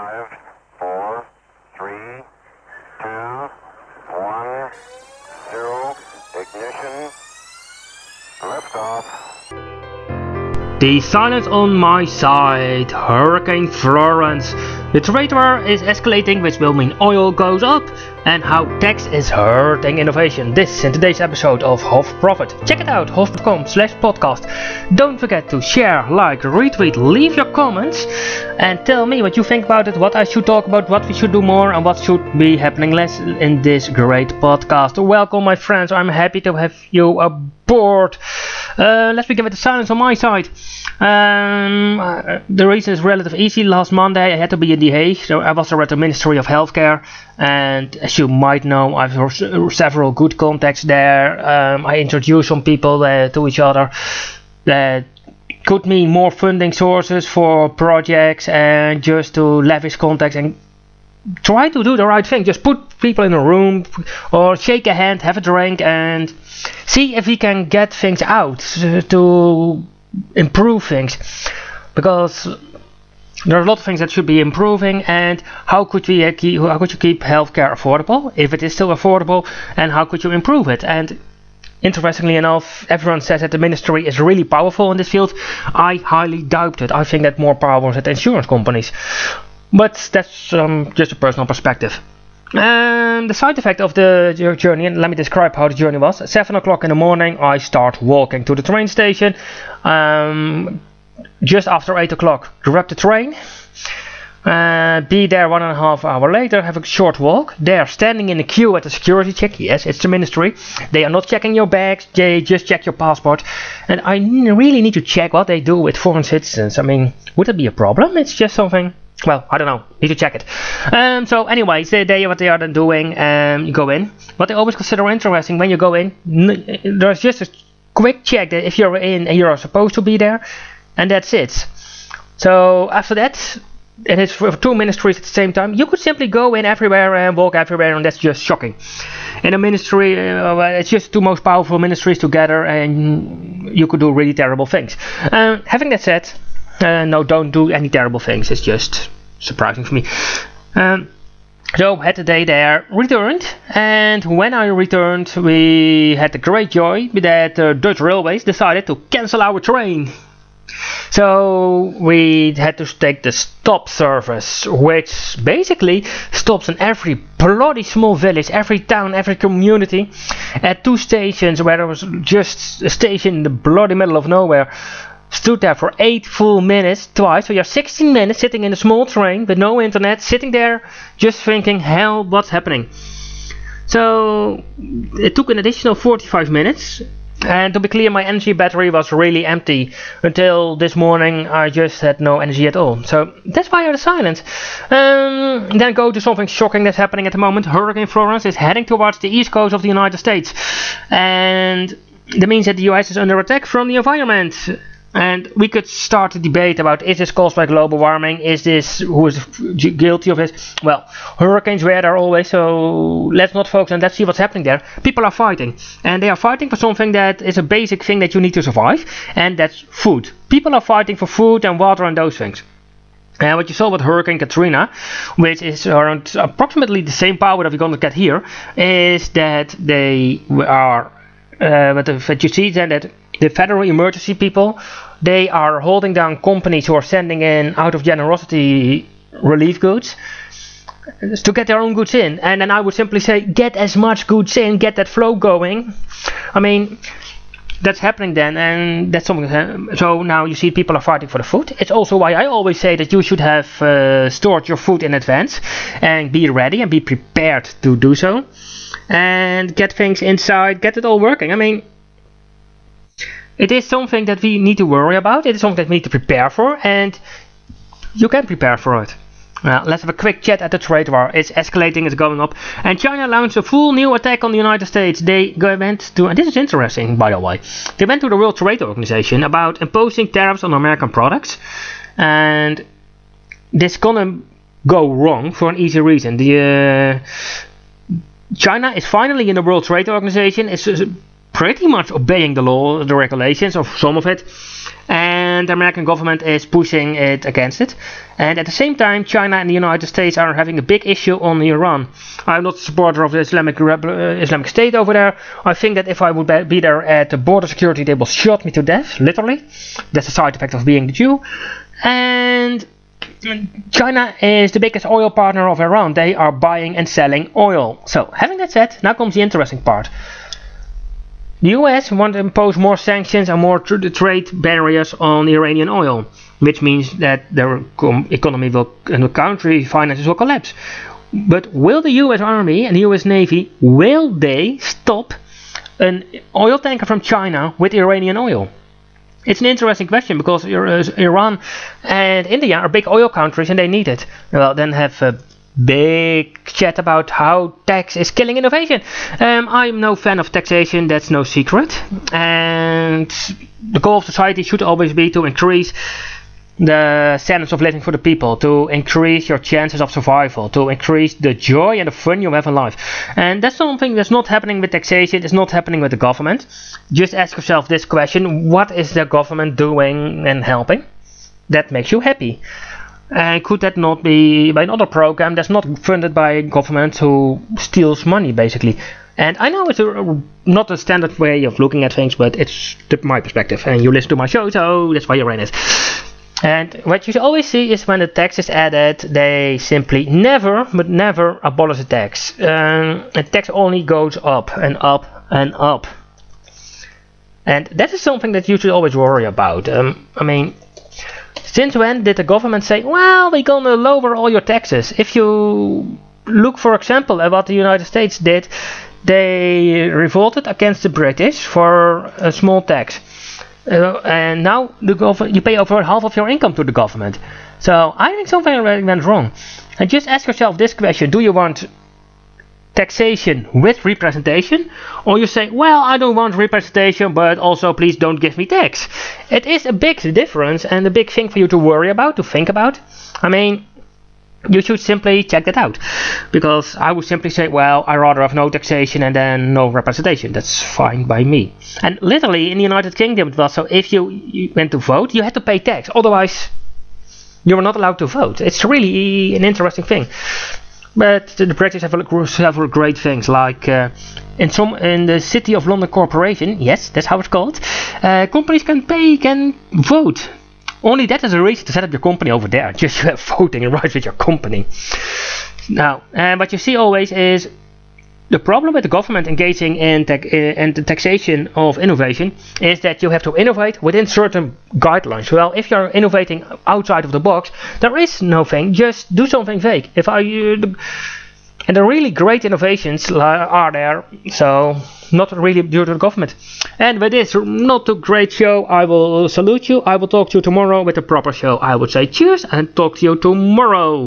Five, four, three, two, one, zero. Ignition. Liftoff. The silence on my side, Hurricane Florence. The trade war is escalating, which will mean oil goes up, and how tax is hurting innovation. This in today's episode of Hof Profit. Check it out, hof.com slash podcast. Don't forget to share, like, retweet, leave your comments, and tell me what you think about it, what I should talk about, what we should do more, and what should be happening less in this great podcast. Welcome, my friends. I'm happy to have you aboard. Uh, let's begin with the silence on my side. Um, uh, the reason is relatively easy. Last Monday I had to be in The Hague. So I was there at the Ministry of Healthcare, and as you might know, I've several good contacts there. Um, I introduced some people uh, to each other that could mean more funding sources for projects and just to lavish contacts and try to do the right thing. Just put people in a room or shake a hand, have a drink, and see if we can get things out to improve things. Because there are a lot of things that should be improving, and how could we uh, keep, how could you keep healthcare affordable if it is still affordable, and how could you improve it? And interestingly enough, everyone says that the ministry is really powerful in this field. I highly doubt it. I think that more power is at insurance companies. But that's um, just a personal perspective. And the side effect of the journey, and let me describe how the journey was. At 7 o'clock in the morning, I start walking to the train station. Um, just after 8 o'clock, grab the train. Uh, be there one and a half hour later, have a short walk. They are standing in a queue at the security check. Yes, it's the ministry. They are not checking your bags, they just check your passport. And I really need to check what they do with foreign citizens. I mean, would it be a problem? It's just something. Well, I don't know. Need to check it. Um, so, anyways, they, they what they are then doing. Um, you go in. What they always consider interesting when you go in, there's just a quick check that if you're in and you're supposed to be there, and that's it. So after that, and it's for two ministries at the same time. You could simply go in everywhere and walk everywhere, and that's just shocking. In a ministry, uh, it's just two most powerful ministries together, and you could do really terrible things. Um, having that said, uh, no, don't do any terrible things. It's just surprising for me. Um, so had the day there, returned, and when I returned, we had the great joy that uh, Dutch Railways decided to cancel our train. So we had to take the stop service, which basically stops in every bloody small village, every town, every community, at two stations where there was just a station in the bloody middle of nowhere. Stood there for eight full minutes twice. So you're 16 minutes sitting in a small train with no internet, sitting there just thinking, hell, what's happening? So it took an additional 45 minutes. And to be clear, my energy battery was really empty until this morning. I just had no energy at all. So that's why I had silence. Um, then go to something shocking that's happening at the moment. Hurricane Florence is heading towards the east coast of the United States, and that means that the US is under attack from the environment. And we could start a debate about is this caused by global warming? Is this who is guilty of this? Well, hurricanes were there always, so let's not focus on. Let's see what's happening there. People are fighting, and they are fighting for something that is a basic thing that you need to survive, and that's food. People are fighting for food and water and those things. And what you saw with Hurricane Katrina, which is around approximately the same power that we're going to get here, is that they are, uh, what you see then that the federal emergency people, they are holding down companies who are sending in out of generosity relief goods to get their own goods in. And then I would simply say, get as much goods in, get that flow going. I mean, that's happening then, and that's something. So now you see people are fighting for the food. It's also why I always say that you should have uh, stored your food in advance and be ready and be prepared to do so, and get things inside, get it all working. I mean, it is something that we need to worry about. It is something that we need to prepare for, and you can prepare for it. Well, let's have a quick chat at the trade war. It's escalating, it's going up. And China launched a full new attack on the United States. They went to, and this is interesting, by the way, they went to the World Trade Organization about imposing tariffs on American products. And this is gonna go wrong for an easy reason. The uh, China is finally in the World Trade Organization. It's pretty much obeying the law, the regulations of some of it. And the American government is pushing it against it. And at the same time, China and the United States are having a big issue on Iran. I'm not a supporter of the Islamic, uh, Islamic State over there. I think that if I would be there at the border security, they will shoot me to death, literally. That's a side effect of being the Jew. And China is the biggest oil partner of Iran. They are buying and selling oil. So, having that said, now comes the interesting part. The US want to impose more sanctions and more tr trade barriers on Iranian oil, which means that their economy will and the country finances will collapse. But will the US Army and the US Navy will they stop an oil tanker from China with Iranian oil? It's an interesting question because Iran and India are big oil countries and they need it. Well, then have a big chat about how tax is killing innovation. Um, I'm no fan of taxation, that's no secret. And the goal of society should always be to increase the standards of living for the people, to increase your chances of survival, to increase the joy and the fun you have in life. And that's something that's not happening with taxation, it's not happening with the government. Just ask yourself this question what is the government doing and helping? That makes you happy. And could that not be by another program that's not funded by government who steals money basically? And I know it's a, not a standard way of looking at things, but it's my perspective. And you listen to my show, so that's why you're in it. And what you always see is when the tax is added, they simply never, but never abolish the tax. Um, the tax only goes up and up and up. And that is something that you should always worry about. Um, I mean, since when did the government say, well, we're gonna lower all your taxes? If you look, for example, at what the United States did, they revolted against the British for a small tax. Uh, and now you pay over half of your income to the government. So I think something went wrong. And just ask yourself this question: Do you want taxation with representation, or you say, well, I don't want representation, but also please don't give me tax. It is a big difference and a big thing for you to worry about, to think about. I mean, you should simply check that out because I would simply say, well, I rather have no taxation and then no representation. That's fine by me. And literally in the United Kingdom, it was so if you, you went to vote, you had to pay tax, otherwise, you were not allowed to vote. It's really an interesting thing. But the British have several great things, like uh, in some in the City of London Corporation. Yes, that's how it's called. Uh, companies can pay, can vote. Only that is a reason to set up your company over there. Just you have voting rights with your company. Now, uh, what you see always is the problem with the government engaging in, eh, in the taxation of innovation is that you have to innovate within certain guidelines. Well, if you're innovating outside of the box, there is no thing. Just do something vague. If I and the really great innovations are there, so not really due to the government. And with this not too great show, I will salute you. I will talk to you tomorrow with a proper show. I would say cheers and talk to you tomorrow.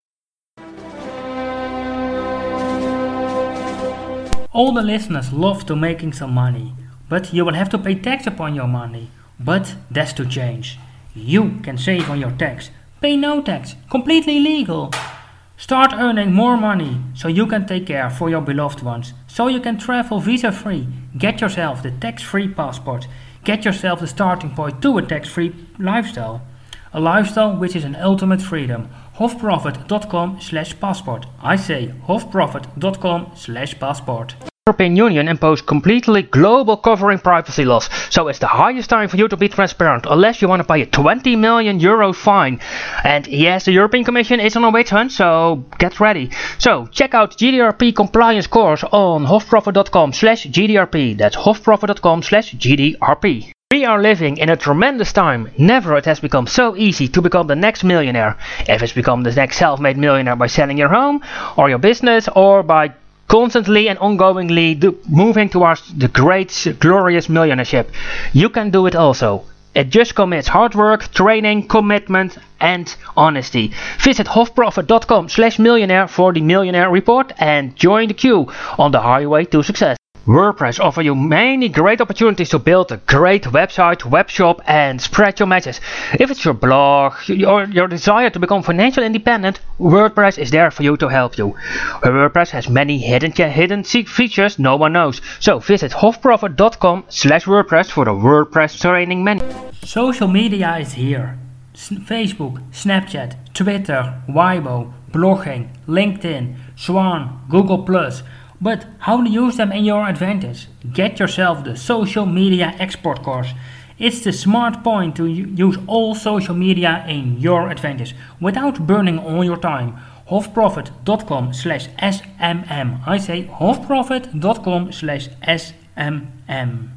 All the listeners love to making some money, but you will have to pay tax upon your money. But that's to change. You can save on your tax. Pay no tax, completely legal. Start earning more money so you can take care for your beloved ones, so you can travel visa free. Get yourself the tax free passport. Get yourself the starting point to a tax free lifestyle. A lifestyle which is an ultimate freedom. Hofprofit.com slash passport. I say hofprofit.com slash passport. European Union imposed completely global covering privacy laws, so it's the highest time for you to be transparent, unless you want to pay a 20 million euro fine. And yes, the European Commission is on a witch hunt, so get ready. So check out GDRP compliance course on hofprofit.com slash GDRP. That's hofprofit.com slash GDRP. We are living in a tremendous time. Never it has become so easy to become the next millionaire. If it's become the next self-made millionaire by selling your home or your business or by constantly and ongoingly do, moving towards the great, glorious millionaireship. You can do it also. It just commits hard work, training, commitment, and honesty. Visit hofprofit.com slash millionaire for the millionaire report and join the queue on the highway to success. WordPress offers you many great opportunities to build a great website, web shop and spread your message. If it's your blog or your desire to become financially independent, WordPress is there for you to help you. WordPress has many hidden hidden features no one knows. So visit hofprofit.com slash WordPress for the WordPress training menu. Social media is here. Facebook, Snapchat, Twitter, Weibo, blogging, LinkedIn, Swan, Google+, but how to use them in your advantage. Get yourself the social media export course. It's the smart point to use all social media in your advantage without burning all your time. hofprofit.com slash smm. I say hofprofit.com slash smm.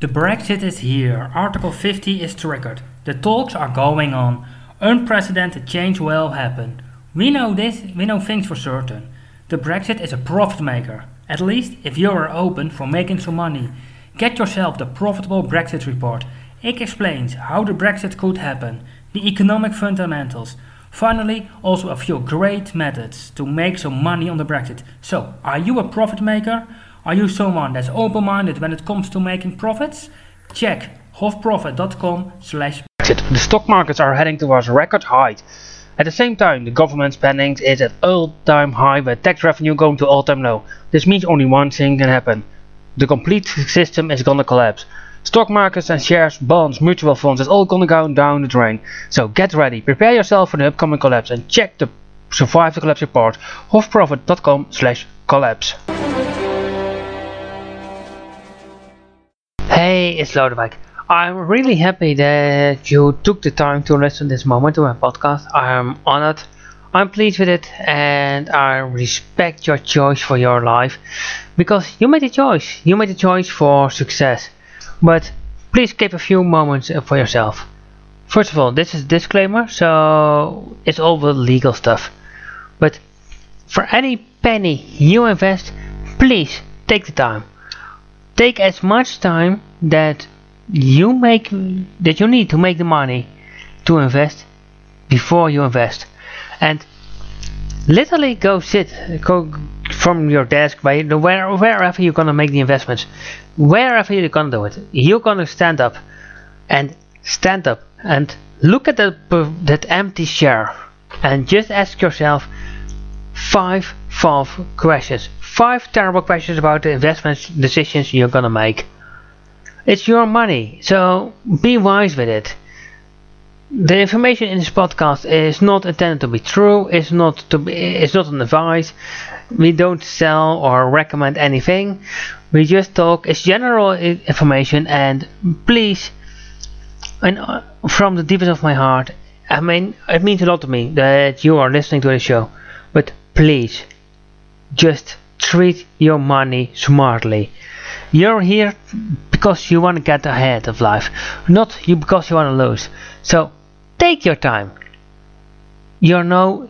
The Brexit is here. Article 50 is triggered. The talks are going on. Unprecedented change will happen. We know this, we know things for certain. The Brexit is a profit maker, at least if you are open for making some money. Get yourself the Profitable Brexit Report. It explains how the Brexit could happen, the economic fundamentals. Finally, also a few great methods to make some money on the Brexit. So, are you a profit maker? Are you someone that's open-minded when it comes to making profits? Check hofprofit.com slash Brexit. The stock markets are heading towards record height. At the same time, the government spending is at all-time high with tax revenue going to all-time low. This means only one thing can happen. The complete system is gonna collapse. Stock markets and shares, bonds, mutual funds, it's all gonna go down the drain. So get ready, prepare yourself for the upcoming collapse and check the Survive the Collapse report, hofprofit.com slash collapse. Hey, it's Lodewijk. I'm really happy that you took the time to listen this moment to my podcast. I'm honored, I'm pleased with it, and I respect your choice for your life because you made a choice. You made a choice for success. But please keep a few moments uh, for yourself. First of all, this is disclaimer, so it's all the legal stuff. But for any penny you invest, please take the time. Take as much time that you make that you need to make the money to invest before you invest. And literally go sit go from your desk by the where, wherever you're gonna make the investments. Wherever you're gonna do it you're gonna stand up and stand up and look at that that empty chair and just ask yourself five five questions five terrible questions about the investment decisions you're gonna make it's your money, so be wise with it. The information in this podcast is not intended to be true. It's not to be. It's not an advice. We don't sell or recommend anything. We just talk. It's general information, and please, and uh, from the deepest of my heart, I mean, it means a lot to me that you are listening to the show. But please, just treat your money smartly. You're here because you want to get ahead of life, not you because you want to lose. So take your time. You're no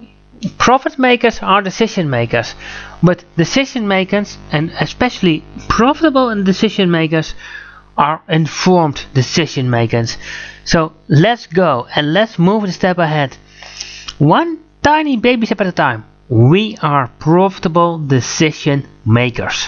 profit makers are decision makers, but decision makers and especially profitable decision makers are informed decision makers. So let's go and let's move a step ahead. One tiny baby step at a time. We are profitable decision makers.